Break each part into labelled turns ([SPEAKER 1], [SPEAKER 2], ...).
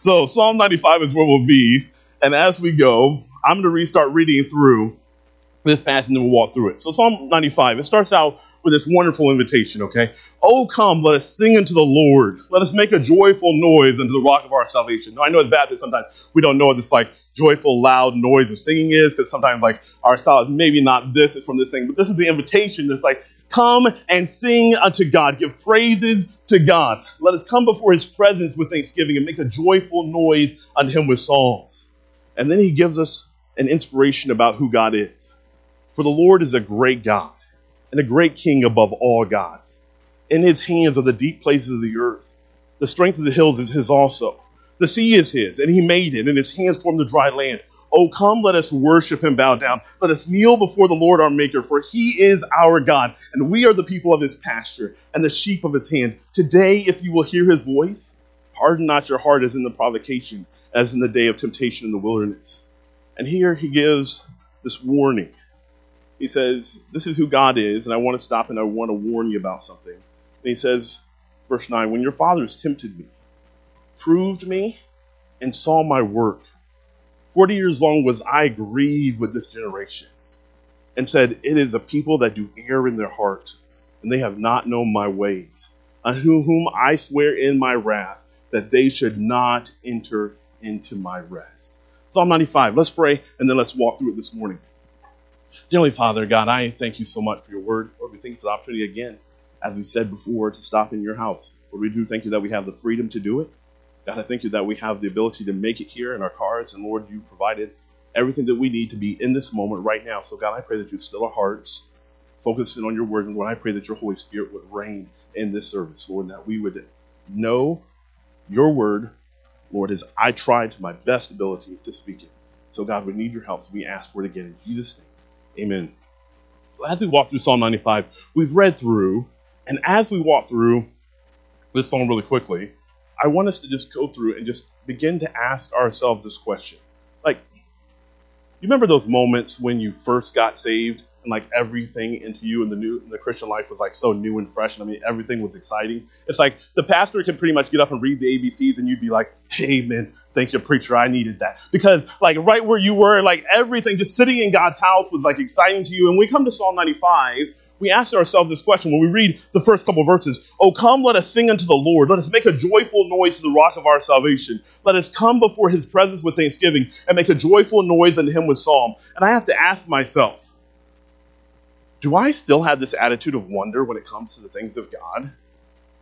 [SPEAKER 1] So Psalm 95 is where we'll be. And as we go, I'm going to restart reading through this passage and then we'll walk through it. So Psalm 95, it starts out with this wonderful invitation, okay? Oh, come, let us sing unto the Lord. Let us make a joyful noise unto the rock of our salvation. Now, I know as Baptists, sometimes we don't know what this like joyful, loud noise of singing is, because sometimes like our style is maybe not this from this thing, but this is the invitation that's like, come and sing unto God. Give praises to God. Let us come before his presence with thanksgiving and make a joyful noise unto him with songs. And then he gives us an inspiration about who God is. For the Lord is a great God and a great king above all gods. In his hands are the deep places of the earth. The strength of the hills is his also. The sea is his, and he made it, and his hands formed the dry land. Oh, come, let us worship and bow down. Let us kneel before the Lord our Maker, for he is our God, and we are the people of his pasture and the sheep of his hand. Today, if you will hear his voice, harden not your heart as in the provocation, as in the day of temptation in the wilderness. And here he gives this warning he says, This is who God is, and I want to stop and I want to warn you about something. And he says, verse 9, When your fathers tempted me, proved me, and saw my work, forty years long was I grieved with this generation, and said, It is a people that do err in their heart, and they have not known my ways, uh, on whom I swear in my wrath that they should not enter into my rest. Psalm 95. Let's pray, and then let's walk through it this morning. Dearly Father, God, I thank you so much for your word. Lord, we thank you for the opportunity again, as we said before, to stop in your house. Lord, we do thank you that we have the freedom to do it. God, I thank you that we have the ability to make it here in our cars. And Lord, you provided everything that we need to be in this moment right now. So, God, I pray that you still our hearts, focusing on your word. And Lord, I pray that your Holy Spirit would reign in this service, Lord, that we would know your word, Lord, as I tried to my best ability to speak it. So, God, we need your help. So we ask for it again in Jesus' name. Amen. So as we walk through Psalm 95, we've read through, and as we walk through this psalm really quickly, I want us to just go through and just begin to ask ourselves this question. Like, you remember those moments when you first got saved and like everything into you and the new and the Christian life was like so new and fresh. And I mean, everything was exciting. It's like the pastor can pretty much get up and read the ABCs, and you'd be like, "Amen, thank you, preacher. I needed that." Because like right where you were, like everything, just sitting in God's house was like exciting to you. And we come to Psalm 95 we ask ourselves this question when we read the first couple verses Oh, come, let us sing unto the Lord. Let us make a joyful noise to the rock of our salvation. Let us come before his presence with thanksgiving and make a joyful noise unto him with psalm. And I have to ask myself, do I still have this attitude of wonder when it comes to the things of God?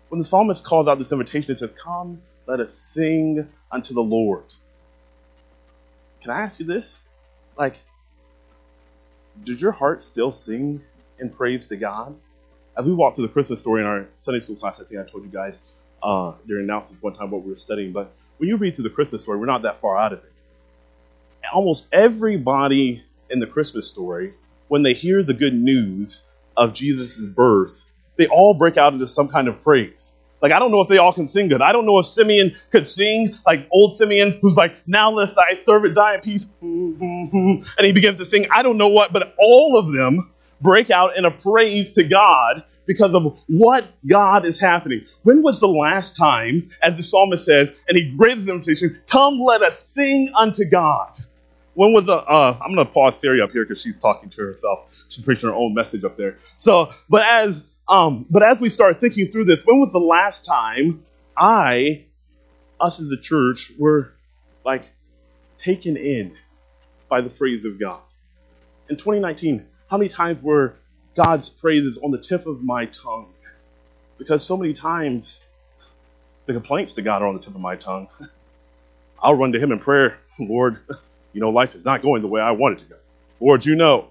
[SPEAKER 1] When the psalmist calls out this invitation, it says, Come, let us sing unto the Lord. Can I ask you this? Like, did your heart still sing in praise to God? As we walk through the Christmas story in our Sunday school class, I think I told you guys uh, during announcement one time what we were studying, but when you read through the Christmas story, we're not that far out of it. Almost everybody in the Christmas story when they hear the good news of Jesus' birth, they all break out into some kind of praise. Like, I don't know if they all can sing good. I don't know if Simeon could sing, like old Simeon, who's like, now let thy servant die in peace. And he begins to sing, I don't know what, but all of them break out in a praise to God because of what God is happening. When was the last time, as the psalmist says, and he raises the invitation, come let us sing unto God? when was the uh, i'm going to pause siri up here because she's talking to herself she's preaching her own message up there so but as um but as we start thinking through this when was the last time i us as a church were like taken in by the praise of god in 2019 how many times were god's praises on the tip of my tongue because so many times the complaints to god are on the tip of my tongue i'll run to him in prayer lord you know, life is not going the way I want it to go. Lord, you know.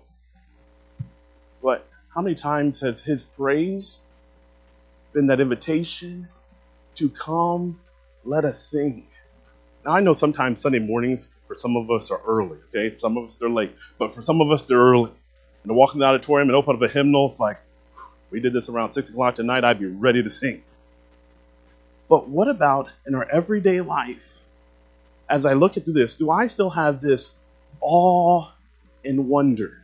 [SPEAKER 1] But how many times has his praise been that invitation to come, let us sing? Now, I know sometimes Sunday mornings for some of us are early, okay? Some of us they're late, but for some of us they're early. And to walk in the auditorium and open up a hymnal, it's like, we did this around 6 o'clock tonight, I'd be ready to sing. But what about in our everyday life? as I look into this, do I still have this awe and wonder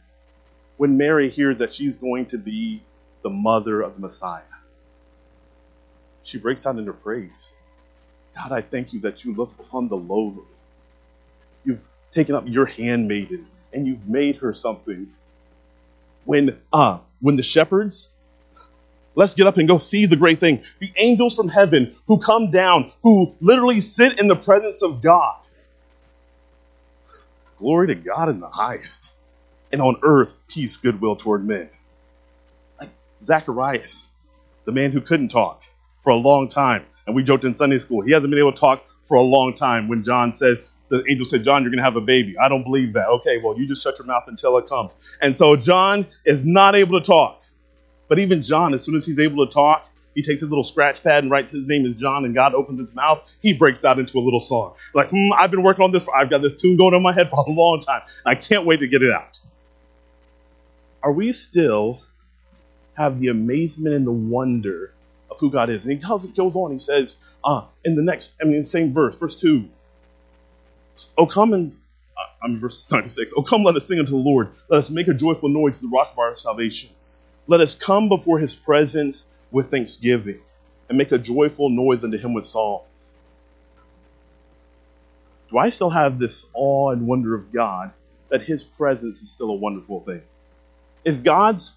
[SPEAKER 1] when Mary hears that she's going to be the mother of the Messiah? She breaks out into praise. God, I thank you that you look upon the lowly. You've taken up your handmaiden and you've made her something. When uh when the shepherds Let's get up and go see the great thing. The angels from heaven who come down, who literally sit in the presence of God. Glory to God in the highest. And on earth, peace, goodwill toward men. Like Zacharias, the man who couldn't talk for a long time. And we joked in Sunday school, he hasn't been able to talk for a long time when John said, the angel said, John, you're going to have a baby. I don't believe that. Okay, well, you just shut your mouth until it comes. And so John is not able to talk. But even John, as soon as he's able to talk, he takes his little scratch pad and writes his name is John, and God opens his mouth. He breaks out into a little song. Like, hmm, I've been working on this. For, I've got this tune going in my head for a long time. I can't wait to get it out. Are we still have the amazement and the wonder of who God is? And he goes, on. He says, uh, in the next, I mean, the same verse, verse two. Oh, come and uh, I'm in verse 96. Oh, come, let us sing unto the Lord. Let us make a joyful noise to the rock of our salvation. Let us come before his presence with thanksgiving and make a joyful noise unto him with songs. Do I still have this awe and wonder of God that his presence is still a wonderful thing? Is God's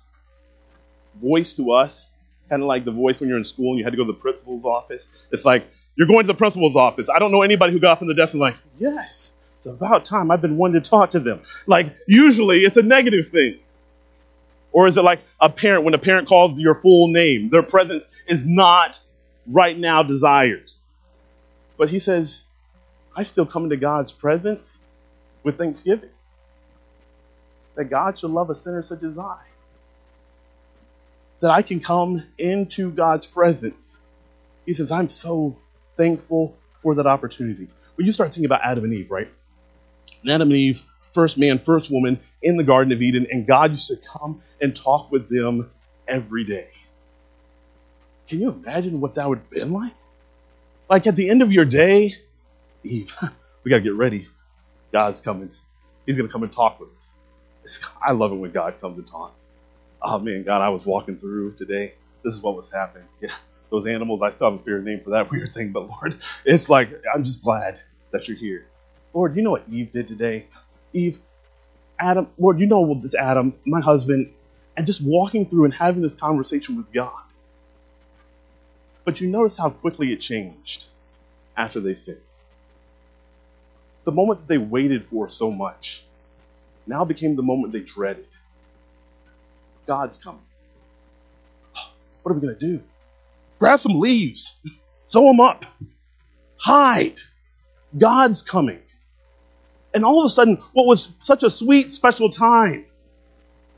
[SPEAKER 1] voice to us kind of like the voice when you're in school and you had to go to the principal's office? It's like, you're going to the principal's office. I don't know anybody who got up from the desk and like, yes, it's about time. I've been wanting to talk to them. Like, usually it's a negative thing. Or is it like a parent, when a parent calls your full name, their presence is not right now desired? But he says, I still come into God's presence with thanksgiving. That God should love a sinner such as I. That I can come into God's presence. He says, I'm so thankful for that opportunity. When you start thinking about Adam and Eve, right? Adam and Eve first man, first woman in the Garden of Eden, and God used to come and talk with them every day. Can you imagine what that would have been like? Like at the end of your day, Eve, we got to get ready. God's coming. He's going to come and talk with us. I love it when God comes and talks. Oh man, God, I was walking through today. This is what was happening. Yeah, those animals, I still have a favorite name for that weird thing, but Lord, it's like, I'm just glad that you're here. Lord, you know what Eve did today? Eve, Adam, Lord, you know what this Adam, my husband, and just walking through and having this conversation with God. But you notice how quickly it changed after they sinned. The moment that they waited for so much now became the moment they dreaded. God's coming. What are we going to do? Grab some leaves, sew them up, hide. God's coming. And all of a sudden, what was such a sweet, special time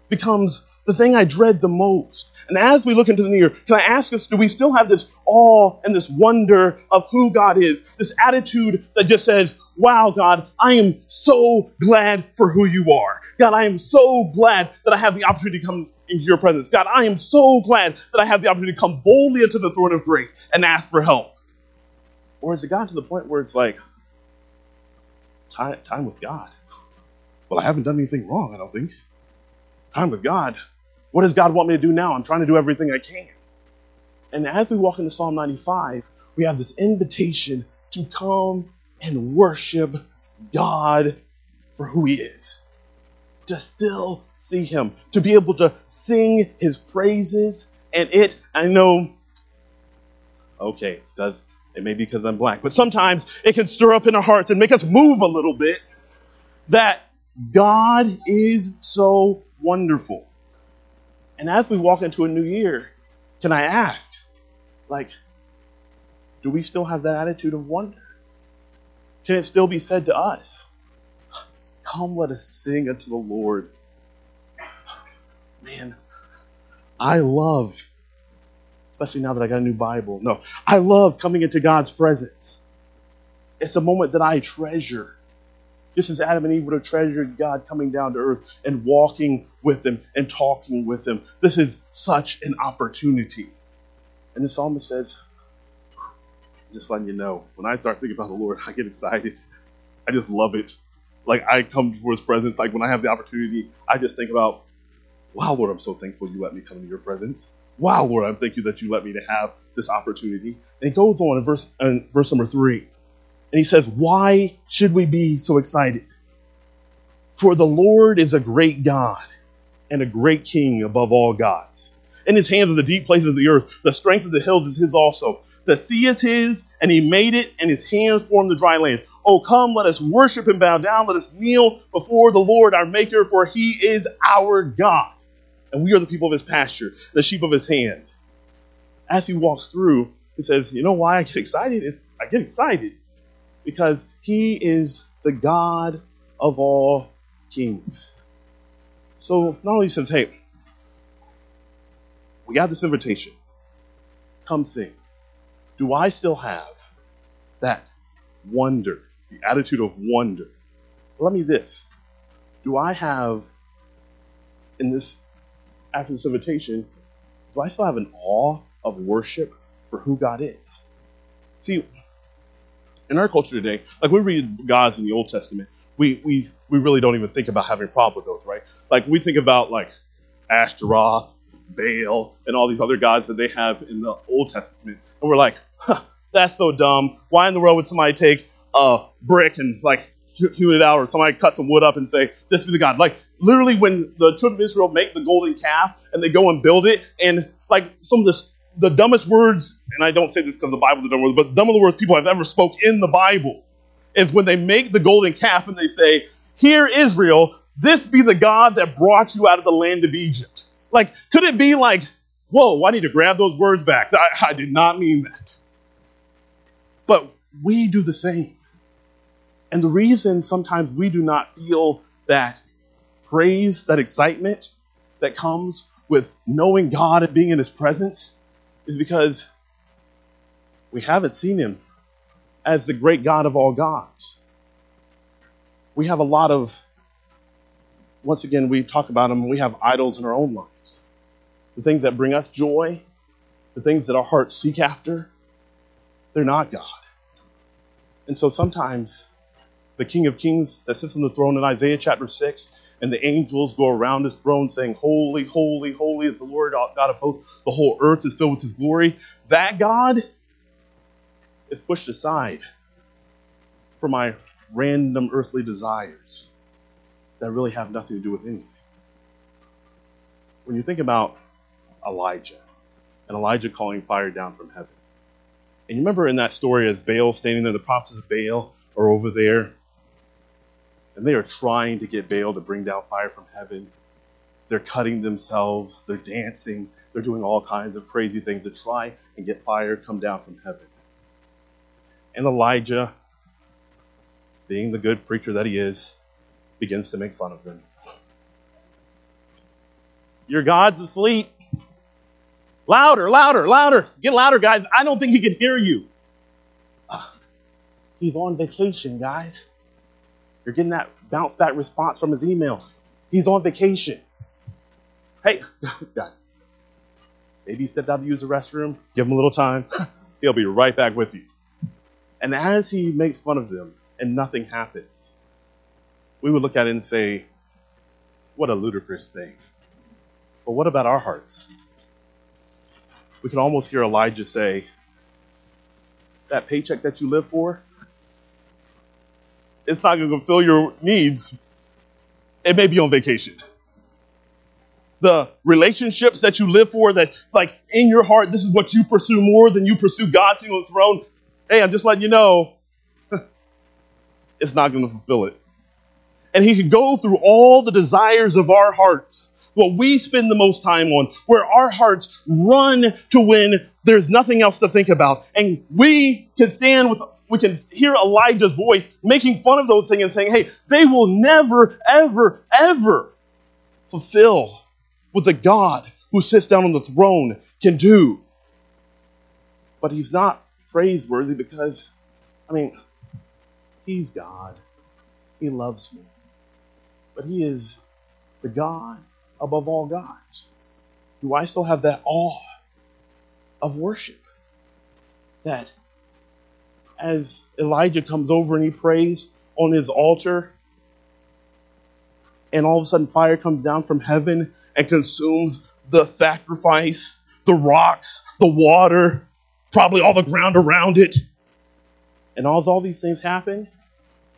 [SPEAKER 1] becomes the thing I dread the most. And as we look into the new year, can I ask us, do we still have this awe and this wonder of who God is? This attitude that just says, wow, God, I am so glad for who you are. God, I am so glad that I have the opportunity to come into your presence. God, I am so glad that I have the opportunity to come boldly into the throne of grace and ask for help. Or has it gotten to the point where it's like, time, time with God. Well, I haven't done anything wrong, I don't think. Time with God. What does God want me to do now? I'm trying to do everything I can. And as we walk into Psalm 95, we have this invitation to come and worship God for who He is. To still see Him, to be able to sing His praises. And it, I know, okay, because it may be because I'm black, but sometimes it can stir up in our hearts and make us move a little bit that God is so wonderful. And as we walk into a new year, can I ask, like, do we still have that attitude of wonder? Can it still be said to us, Come, let us sing unto the Lord? Man, I love especially now that I got a new Bible. No, I love coming into God's presence. It's a moment that I treasure. Just as Adam and Eve would have treasured God coming down to earth and walking with them and talking with them. This is such an opportunity. And the psalmist says, just letting you know, when I start thinking about the Lord, I get excited. I just love it. Like I come before his presence, like when I have the opportunity, I just think about, wow, Lord, I'm so thankful you let me come into your presence. Wow, Lord, I thank you that you let me to have this opportunity. And he goes on in verse, in verse number three, and he says, Why should we be so excited? For the Lord is a great God and a great King above all gods. In his hands are the deep places of the earth. The strength of the hills is his also. The sea is his, and he made it, and his hands formed the dry land. Oh, come, let us worship and bow down. Let us kneel before the Lord our Maker, for he is our God. And we are the people of his pasture, the sheep of his hand. As he walks through, he says, You know why I get excited? It's, I get excited because he is the God of all kings. So not only says, Hey, we got this invitation. Come sing. Do I still have that wonder, the attitude of wonder? Let me this. Do I have in this after this invitation, do I still have an awe of worship for who God is? See, in our culture today, like we read gods in the Old Testament, we, we, we really don't even think about having a problem with those, right? Like we think about like Ashtaroth, Baal, and all these other gods that they have in the Old Testament, and we're like, huh, that's so dumb. Why in the world would somebody take a brick and like hew it out, or somebody cut some wood up and say, "This be the God"? Like literally, when the children of Israel make the golden calf and they go and build it, and like some of the dumbest words, and I don't say this because the Bible the dumb words, but dumb of the words people have ever spoke in the Bible is when they make the golden calf and they say, "Hear Israel, this be the God that brought you out of the land of Egypt." Like, could it be like, "Whoa, I need to grab those words back. I, I did not mean that." But we do the same. And the reason sometimes we do not feel that praise, that excitement that comes with knowing God and being in His presence is because we haven't seen Him as the great God of all gods. We have a lot of, once again, we talk about Him, we have idols in our own lives. The things that bring us joy, the things that our hearts seek after, they're not God. And so sometimes the King of Kings that sits on the throne in Isaiah chapter 6, and the angels go around his throne saying, Holy, holy, holy is the Lord God of hosts. The whole earth is filled with his glory. That God is pushed aside for my random earthly desires that really have nothing to do with anything. When you think about Elijah, and Elijah calling fire down from heaven, and you remember in that story as Baal standing there, the prophets of Baal are over there, and they are trying to get Baal to bring down fire from heaven. They're cutting themselves, they're dancing, they're doing all kinds of crazy things to try and get fire come down from heaven. And Elijah, being the good preacher that he is, begins to make fun of them. Your God's asleep. Louder, louder, louder. Get louder, guys. I don't think he can hear you. Uh, he's on vacation, guys. You're getting that bounce back response from his email. He's on vacation. Hey, guys, maybe you stepped out to use the restroom. Give him a little time. He'll be right back with you. And as he makes fun of them and nothing happens, we would look at it and say, what a ludicrous thing. But what about our hearts? we can almost hear Elijah say, That paycheck that you live for, it's not going to fulfill your needs. It may be on vacation. The relationships that you live for, that, like, in your heart, this is what you pursue more than you pursue God sitting on the throne. Hey, I'm just letting you know, it's not going to fulfill it. And he can go through all the desires of our hearts what we spend the most time on, where our hearts run to when there's nothing else to think about. And we can stand with, we can hear Elijah's voice making fun of those things and saying, hey, they will never, ever, ever fulfill what the God who sits down on the throne can do. But he's not praiseworthy because, I mean, he's God. He loves me. But he is the God above all gods? Do I still have that awe of worship? That as Elijah comes over and he prays on his altar, and all of a sudden fire comes down from heaven and consumes the sacrifice, the rocks, the water, probably all the ground around it. And as all these things happen,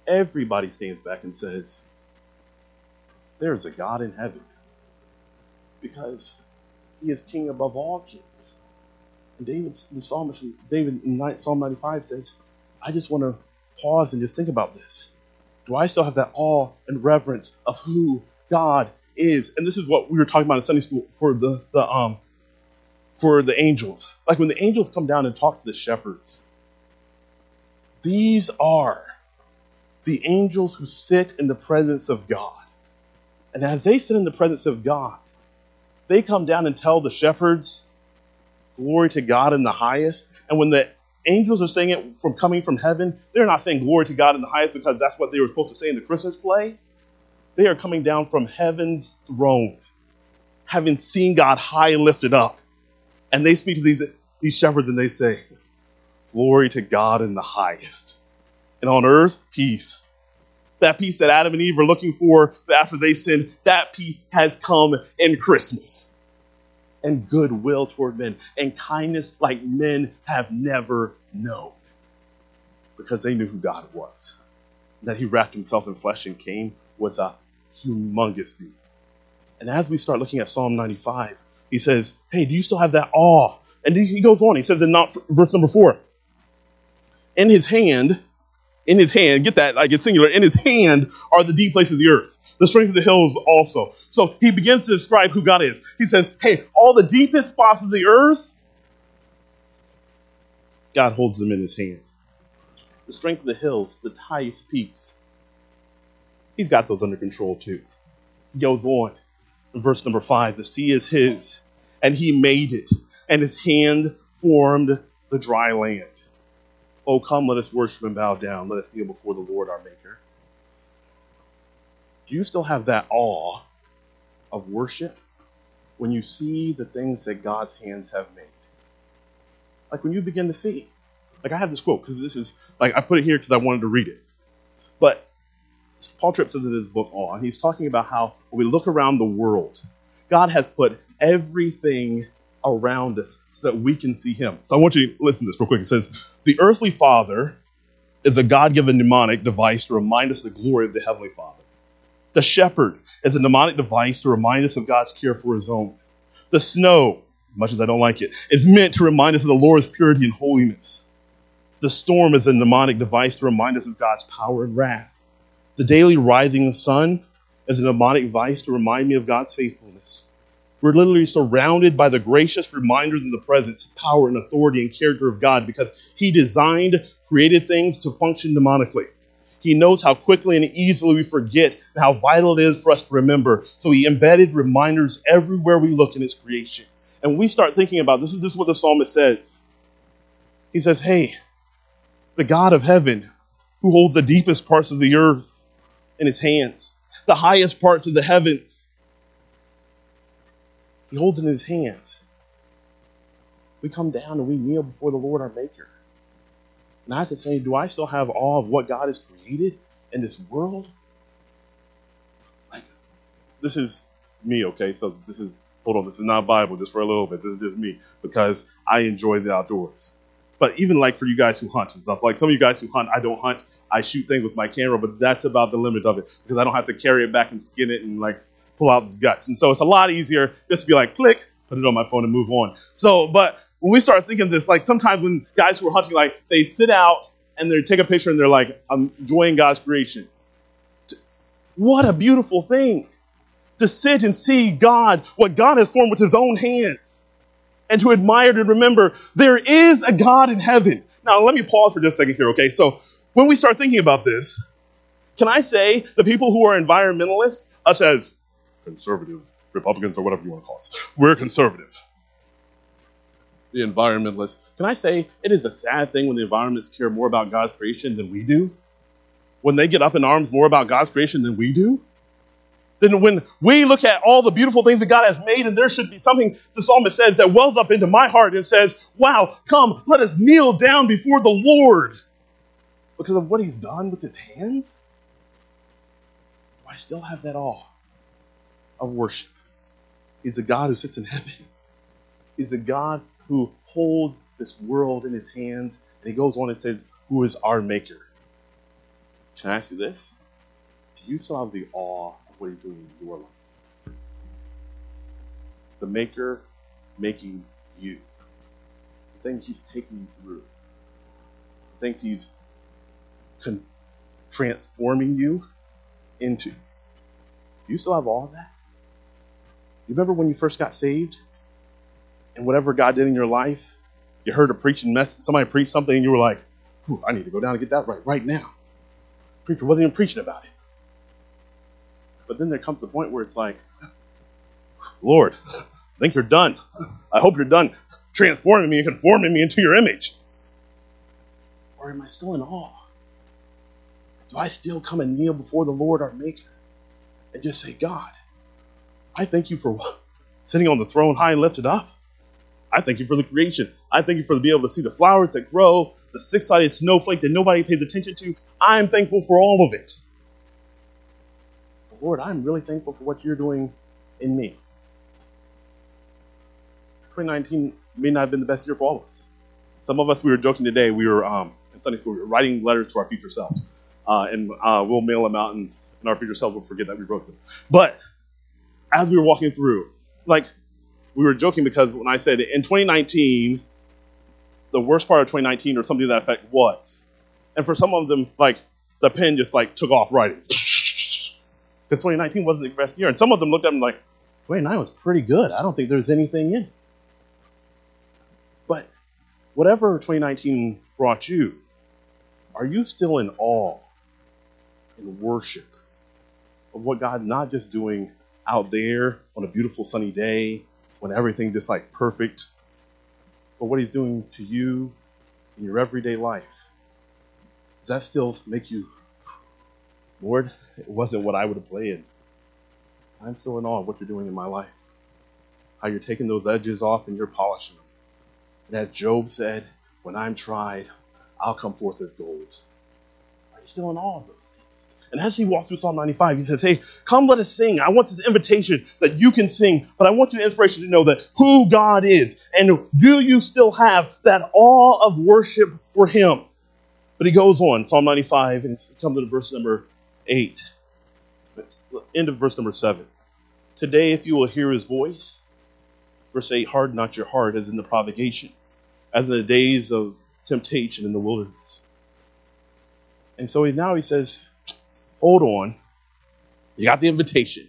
[SPEAKER 1] everybody stands back and says, There is a God in heaven. Because he is king above all kings. And David, the psalmist, David in Psalm 95 says, I just want to pause and just think about this. Do I still have that awe and reverence of who God is? And this is what we were talking about in Sunday school for the, the um for the angels. Like when the angels come down and talk to the shepherds. These are the angels who sit in the presence of God. And as they sit in the presence of God, they come down and tell the shepherds, Glory to God in the highest. And when the angels are saying it from coming from heaven, they're not saying glory to God in the highest because that's what they were supposed to say in the Christmas play. They are coming down from heaven's throne, having seen God high and lifted up. And they speak to these, these shepherds and they say, Glory to God in the highest. And on earth, peace. That peace that Adam and Eve were looking for after they sinned, that peace has come in Christmas and goodwill toward men and kindness like men have never known because they knew who God was. That he wrapped himself in flesh and came was a humongous deal. And as we start looking at Psalm 95, he says, Hey, do you still have that awe? And he goes on, he says in verse number four, in his hand, in his hand, get that, like it's singular, in his hand are the deep places of the earth the strength of the hills also. So he begins to describe who God is. He says, Hey, all the deepest spots of the earth, God holds them in his hand. The strength of the hills, the highest peaks, he's got those under control too. He goes on in verse number five the sea is his, and he made it, and his hand formed the dry land. Oh, come, let us worship and bow down. Let us kneel before the Lord our Maker do you still have that awe of worship when you see the things that God's hands have made? Like when you begin to see. Like I have this quote because this is like I put it here because I wanted to read it. But Paul Tripp says in his book on, he's talking about how when we look around the world, God has put everything around us so that we can see him. So I want you to listen to this real quick. It says, The earthly father is a God given mnemonic device to remind us of the glory of the heavenly father. The shepherd is a mnemonic device to remind us of God's care for his own. The snow, much as I don't like it, is meant to remind us of the Lord's purity and holiness. The storm is a mnemonic device to remind us of God's power and wrath. The daily rising of sun is a mnemonic device to remind me of God's faithfulness. We're literally surrounded by the gracious reminders of the presence, power, and authority and character of God because He designed, created things to function mnemonically. He knows how quickly and easily we forget and how vital it is for us to remember. So he embedded reminders everywhere we look in his creation. And we start thinking about this is this is what the psalmist says. He says, Hey, the God of heaven, who holds the deepest parts of the earth in his hands, the highest parts of the heavens, he holds it in his hands. We come down and we kneel before the Lord our Maker. And I have to say, do I still have awe of what God has created in this world? Like, this is me, okay? So this is, hold on, this is not Bible just for a little bit. This is just me because I enjoy the outdoors. But even like for you guys who hunt and stuff, like some of you guys who hunt, I don't hunt. I shoot things with my camera, but that's about the limit of it because I don't have to carry it back and skin it and like pull out its guts. And so it's a lot easier just to be like, click, put it on my phone and move on. So, but when we start thinking this, like sometimes when guys who are hunting, like they sit out and they take a picture and they're like, I'm enjoying God's creation. What a beautiful thing to sit and see God, what God has formed with his own hands, and to admire and remember there is a God in heaven. Now, let me pause for just a second here, okay? So, when we start thinking about this, can I say the people who are environmentalists, us as conservative Republicans or whatever you want to call us, we're conservative the environmentalists. Can I say it is a sad thing when the environmentalists care more about God's creation than we do? When they get up in arms more about God's creation than we do? Then when we look at all the beautiful things that God has made, and there should be something the psalmist says that wells up into my heart and says, Wow, come, let us kneel down before the Lord because of what he's done with his hands. I still have that awe of worship. He's a God who sits in heaven He's a God who holds this world in his hands. And he goes on and says, Who is our maker? Can I ask you this? Do you still have the awe of what he's doing in your life? The maker making you. The things he's taking you through. The things he's con- transforming you into. Do you still have all of that? You remember when you first got saved? And whatever God did in your life, you heard a preaching message, somebody preached something, and you were like, I need to go down and get that right right now. Preacher wasn't even preaching about it. But then there comes the point where it's like, Lord, I think you're done. I hope you're done transforming me and conforming me into your image. Or am I still in awe? Do I still come and kneel before the Lord our Maker and just say, God, I thank you for sitting on the throne high and lifted up. I thank you for the creation. I thank you for being able to see the flowers that grow, the six-sided snowflake that nobody pays attention to. I'm thankful for all of it. Lord, I'm really thankful for what you're doing in me. 2019 may not have been the best year for all of us. Some of us, we were joking today, we were um, in Sunday school, we were writing letters to our future selves. Uh, and uh, we'll mail them out, and, and our future selves will forget that we wrote them. But as we were walking through, like, we were joking because when I said in 2019, the worst part of 2019 or something to that effect was. And for some of them, like, the pen just, like, took off writing. Because 2019 wasn't the best year. And some of them looked at me like, 29 was pretty good. I don't think there's anything in it. But whatever 2019 brought you, are you still in awe and worship of what God's not just doing out there on a beautiful sunny day when everything's just like perfect, but what He's doing to you in your everyday life? Does that still make you, Lord, it wasn't what I would have planned? I'm still in awe of what you're doing in my life. How you're taking those edges off and you're polishing them. And as Job said, when I'm tried, I'll come forth as gold. Are you still in awe of those? And as he walks through Psalm 95, he says, Hey, come let us sing. I want this invitation that you can sing, but I want you the inspiration to know that who God is. And do you still have that awe of worship for him? But he goes on, Psalm 95, and he comes to verse number 8. End of verse number 7. Today, if you will hear his voice, verse 8, harden not your heart as in the provocation, as in the days of temptation in the wilderness. And so now he says, hold on. You got the invitation.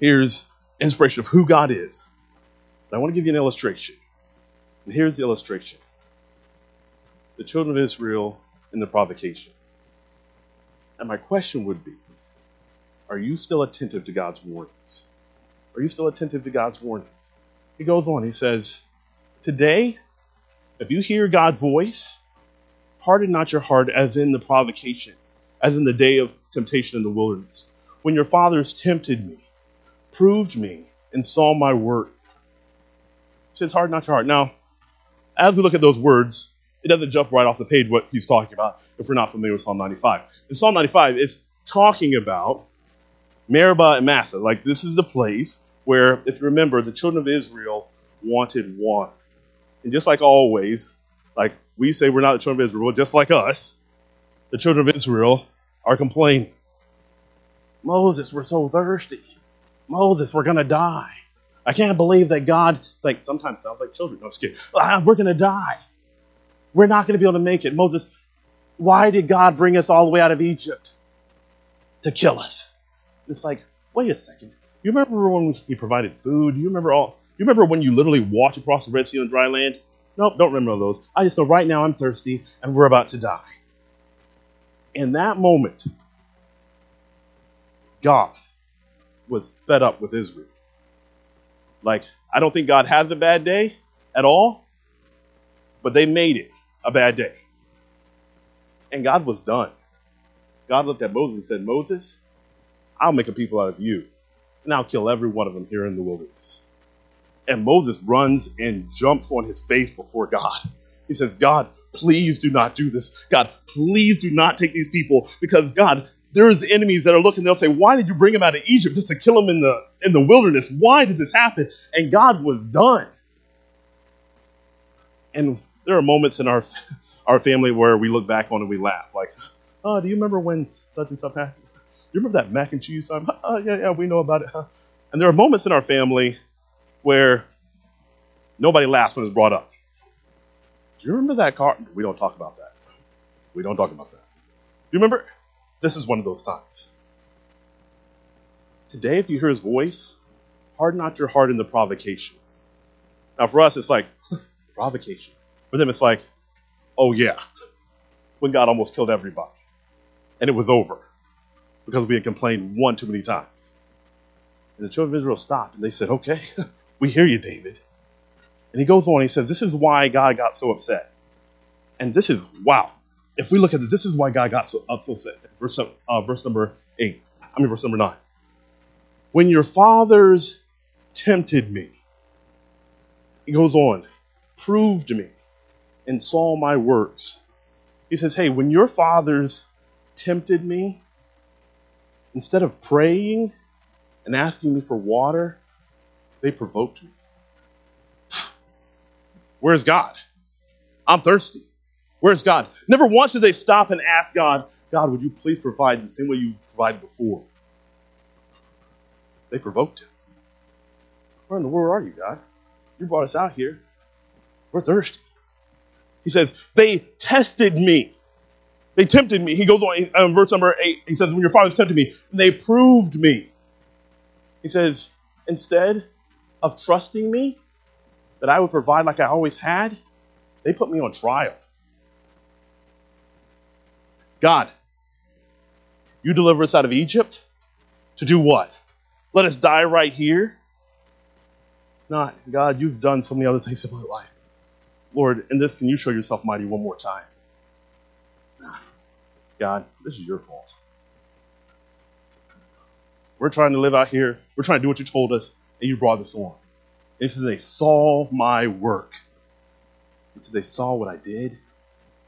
[SPEAKER 1] Here's inspiration of who God is. I want to give you an illustration. And here's the illustration the children of Israel and the provocation. And my question would be Are you still attentive to God's warnings? Are you still attentive to God's warnings? He goes on, he says, Today, if you hear God's voice, harden not your heart as in the provocation, as in the day of temptation in the wilderness, when your fathers tempted me, proved me, and saw my work. Says, hard not your heart. Now, as we look at those words, it doesn't jump right off the page what he's talking about if we're not familiar with Psalm 95. In Psalm 95, it's talking about Meribah and Massah. Like, this is the place where, if you remember, the children of Israel wanted water. And just like always, like we say we're not the children of Israel, just like us, the children of Israel are complaining. Moses, we're so thirsty. Moses, we're going to die. I can't believe that God, like sometimes sounds like children. No, I'm just kidding. Ah, we're going to die. We're not going to be able to make it. Moses, why did God bring us all the way out of Egypt? To kill us. It's like, wait a second. You remember when he provided food? Do you remember all? You remember when you literally walked across the Red Sea on dry land? Nope, don't remember those. I just know right now I'm thirsty and we're about to die. In that moment, God was fed up with Israel. Like, I don't think God has a bad day at all, but they made it a bad day. And God was done. God looked at Moses and said, Moses, I'll make a people out of you, and I'll kill every one of them here in the wilderness. And Moses runs and jumps on his face before God. He says, God, please do not do this. God, please do not take these people because God, there's enemies that are looking. They'll say, why did you bring them out of Egypt just to kill them in the, in the wilderness? Why did this happen? And God was done. And there are moments in our our family where we look back on and we laugh, like, "Oh, do you remember when such and such happened? You remember that mac and cheese time? Oh, yeah, yeah, we know about it." And there are moments in our family where nobody laughs when it's brought up. You remember that car? We don't talk about that. We don't talk about that. You remember? This is one of those times. Today, if you hear his voice, harden not your heart in the provocation. Now, for us, it's like, provocation. For them, it's like, oh, yeah, when God almost killed everybody. And it was over because we had complained one too many times. And the children of Israel stopped and they said, okay, we hear you, David. And he goes on, he says, this is why God got so upset. And this is, wow. If we look at this, this is why God got so upset. Verse, uh, verse number 8. I mean, verse number 9. When your fathers tempted me, he goes on, proved me, and saw my works. He says, hey, when your fathers tempted me, instead of praying and asking me for water, they provoked me. Where's God? I'm thirsty. Where's God? Never once did they stop and ask God, God, would you please provide the same way you provided before? They provoked him. Where in the world are you, God? You brought us out here. We're thirsty. He says, They tested me. They tempted me. He goes on um, verse number 8. He says, When your fathers tempted me, they proved me. He says, Instead of trusting me, that I would provide like I always had, they put me on trial. God, you deliver us out of Egypt to do what? Let us die right here? Not, God, you've done so many other things in my life. Lord, in this, can you show yourself mighty one more time? God, this is your fault. We're trying to live out here. We're trying to do what you told us, and you brought us on. It says they saw my work. It says they saw what I did,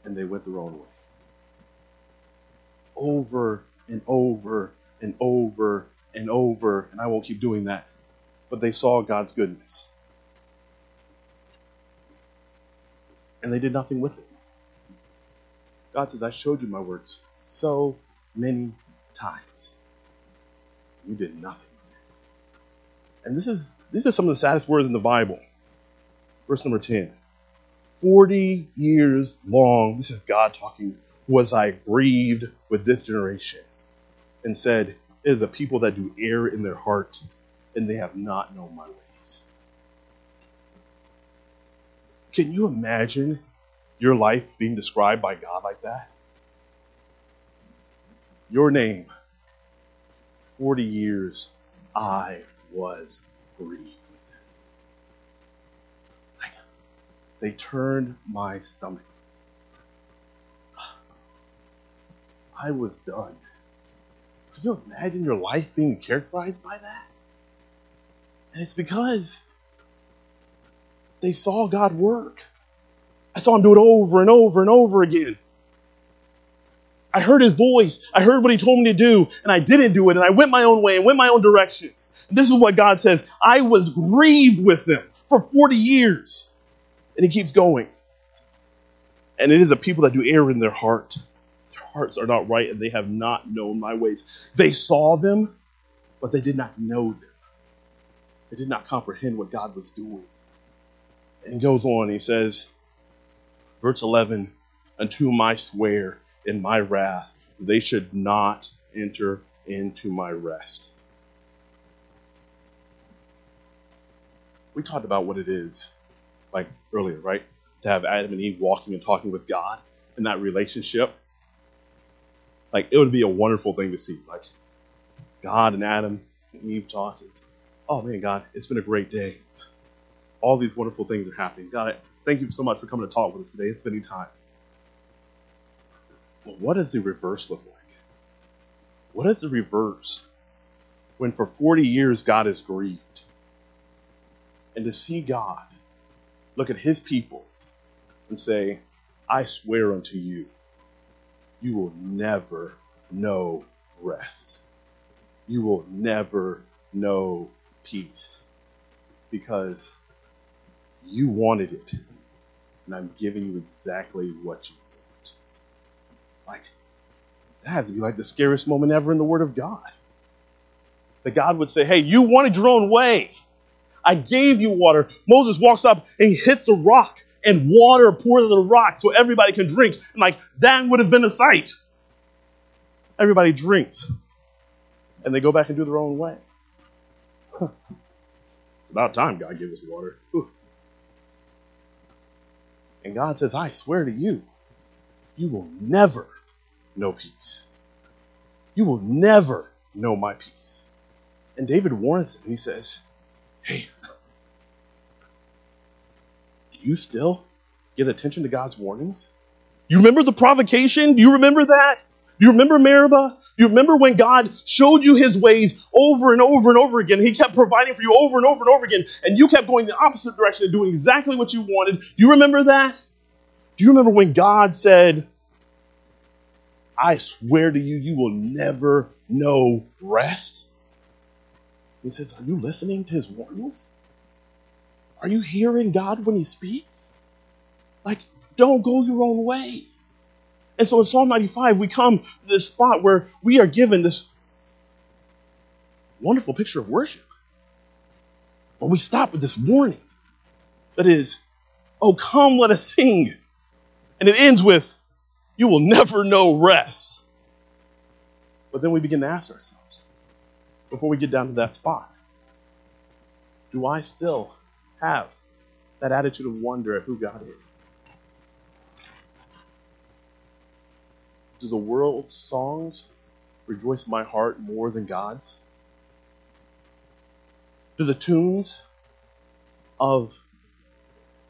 [SPEAKER 1] and they went their own way. Over and over and over and over, and I won't keep doing that. But they saw God's goodness. And they did nothing with it. God says, I showed you my works so many times. You did nothing. And this is these are some of the saddest words in the Bible. Verse number 10. 40 years long, this is God talking, was I grieved with this generation and said, It is a people that do err in their heart, and they have not known my ways. Can you imagine your life being described by God like that? Your name, 40 years, I was with they turned my stomach. I was done. Can you imagine your life being characterized by that? And it's because they saw God work. I saw him do it over and over and over again. I heard his voice. I heard what he told me to do, and I didn't do it, and I went my own way and went my own direction. This is what God says. I was grieved with them for 40 years. And he keeps going. And it is a people that do err in their heart. Their hearts are not right and they have not known my ways. They saw them, but they did not know them. They did not comprehend what God was doing. And goes on, he says, verse 11, unto I swear in my wrath, they should not enter into my rest. We talked about what it is, like earlier, right? To have Adam and Eve walking and talking with God in that relationship. Like, it would be a wonderful thing to see. Like, God and Adam and Eve talking. Oh, man, God, it's been a great day. All these wonderful things are happening. God, thank you so much for coming to talk with us today and spending time. But what does the reverse look like? What is the reverse when for 40 years God is grieved? And to see God look at his people and say, I swear unto you, you will never know rest. You will never know peace because you wanted it. and I'm giving you exactly what you want. Like, that has to be like the scariest moment ever in the Word of God. That God would say, Hey, you wanted your own way. I gave you water. Moses walks up and hits a rock, and water pours out of the rock so everybody can drink. And like, that would have been a sight. Everybody drinks. And they go back and do their own way. Huh. It's about time God gave us water. And God says, I swear to you, you will never know peace. You will never know my peace. And David warns him. He says, Hey, do you still get attention to God's warnings? You remember the provocation? Do you remember that? Do you remember Meribah? Do you remember when God showed you his ways over and over and over again? He kept providing for you over and over and over again, and you kept going the opposite direction and doing exactly what you wanted. Do you remember that? Do you remember when God said, I swear to you, you will never know rest? He says, Are you listening to his warnings? Are you hearing God when he speaks? Like, don't go your own way. And so in Psalm 95, we come to this spot where we are given this wonderful picture of worship. But we stop with this warning that is, Oh, come, let us sing. And it ends with, You will never know rest. But then we begin to ask ourselves, before we get down to that spot, do I still have that attitude of wonder at who God is? Do the world's songs rejoice my heart more than God's? Do the tunes of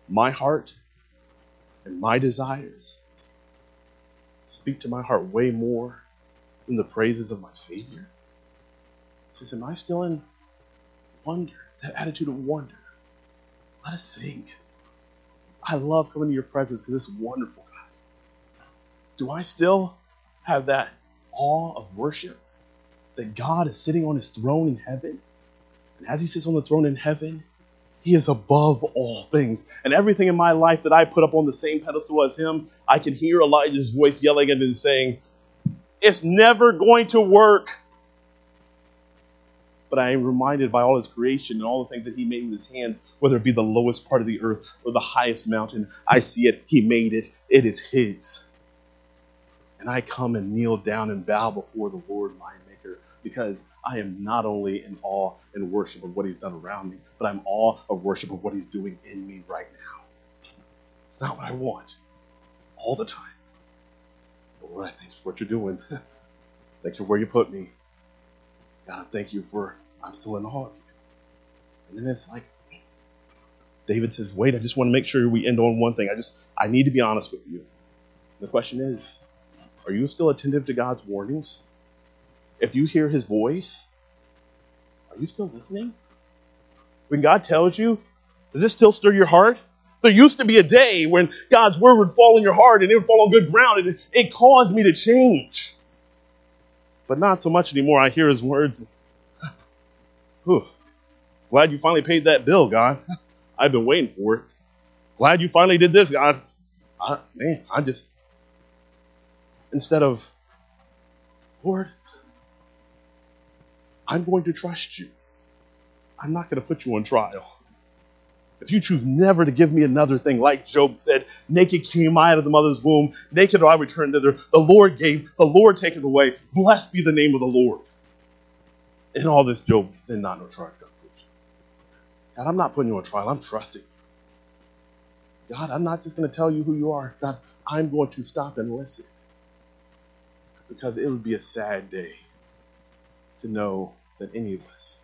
[SPEAKER 1] my heart and my desires speak to my heart way more than the praises of my Savior? Says, Am I still in wonder? That attitude of wonder. Let us sing. I love coming to your presence because it's wonderful, God. Do I still have that awe of worship that God is sitting on his throne in heaven? And as he sits on the throne in heaven, he is above all things. And everything in my life that I put up on the same pedestal as him, I can hear Elijah's voice yelling at him saying, It's never going to work but I am reminded by all his creation and all the things that he made with his hands, whether it be the lowest part of the earth or the highest mountain. I see it. He made it. It is his. And I come and kneel down and bow before the Lord, my Maker, because I am not only in awe and worship of what he's done around me, but I'm awe of worship of what he's doing in me right now. It's not what I want all the time. But Lord, I thank you for what you're doing. thank you for where you put me. God, thank you for I'm still in awe of you. And then it's like David says, wait, I just want to make sure we end on one thing. I just I need to be honest with you. The question is, are you still attentive to God's warnings? If you hear his voice, are you still listening? When God tells you, does this still stir your heart? There used to be a day when God's word would fall in your heart and it would fall on good ground and it caused me to change but not so much anymore. I hear his words. Whew. Glad you finally paid that bill, God. I've been waiting for it. Glad you finally did this, God. I, man, I just, instead of, Lord, I'm going to trust you. I'm not going to put you on trial. If you choose never to give me another thing, like Job said, naked came I out of the mother's womb, naked I return thither. The Lord gave, the Lord taketh away. Blessed be the name of the Lord. In all this, Job sin not no charge God. God, I'm not putting you on trial. I'm trusting. God, I'm not just going to tell you who you are. God, I'm going to stop and listen. Because it would be a sad day to know that any of us,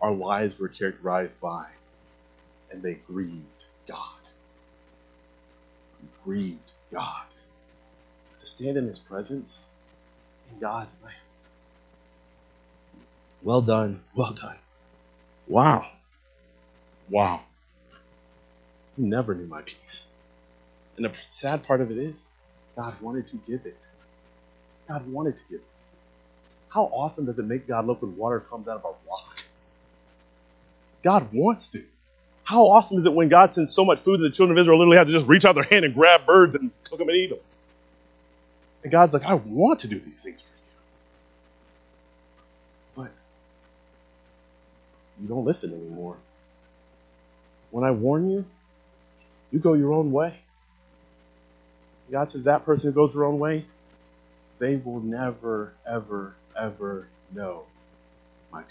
[SPEAKER 1] our lives were characterized by and they grieved God. Grieved God. To stand in His presence, and God, well done, well done. Wow. Wow. You never knew my peace. And the sad part of it is, God wanted to give it. God wanted to give it. How often does it make God look when water comes out of a rock? God wants to. How awesome is it when God sends so much food that the children of Israel literally have to just reach out their hand and grab birds and cook them and eat them? And God's like, I want to do these things for you. But you don't listen anymore. When I warn you, you go your own way. God says that person who goes their own way, they will never, ever, ever know my.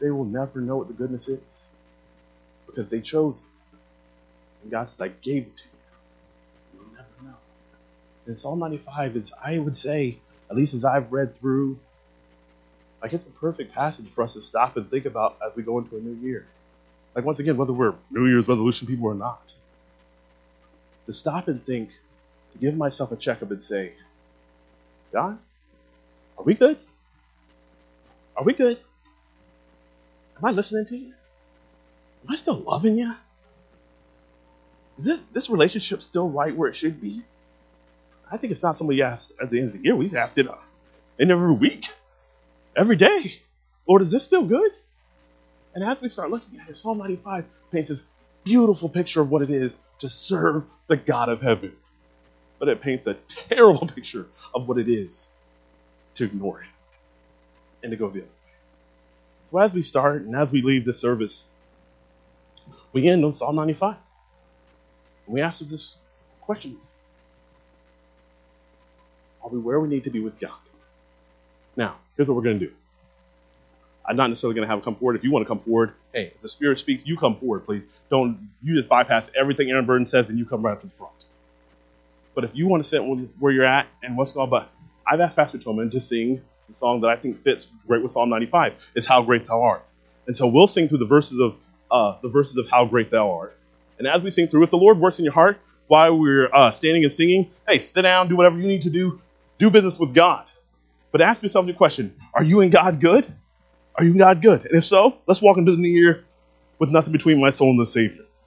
[SPEAKER 1] They will never know what the goodness is because they chose it. And God says, I gave it to you. You'll never know. And Psalm 95 is, I would say, at least as I've read through, like it's a perfect passage for us to stop and think about as we go into a new year. Like once again, whether we're New Year's resolution people or not, to stop and think, to give myself a checkup and say, God, are we good? Are we good? Am I listening to you? Am I still loving you? Is this this relationship still right where it should be? I think it's not something you ask at the end of the year. We asked it uh, in every week, every day. Lord, is this still good? And as we start looking at it, Psalm 95 paints this beautiful picture of what it is to serve the God of heaven. But it paints a terrible picture of what it is to ignore Him and to go the other So as we start and as we leave the service, we end on Psalm 95. And we ask this question Are we where we need to be with God? Now, here's what we're going to do. I'm not necessarily going to have them come forward. If you want to come forward, hey, if the Spirit speaks, you come forward, please. Don't you just bypass everything Aaron Burton says and you come right up to the front. But if you want to sit where you're at and what's going on, but I've asked Pastor Tillman to sing the song that I think fits great with Psalm 95. Is "How Great Thou Art," and so we'll sing through the verses of uh, the verses of "How Great Thou Art." And as we sing through, if the Lord works in your heart while we're uh, standing and singing, hey, sit down, do whatever you need to do, do business with God. But ask yourself the question: Are you in God good? Are you in God good? And if so, let's walk into the new year with nothing between my soul and the Savior.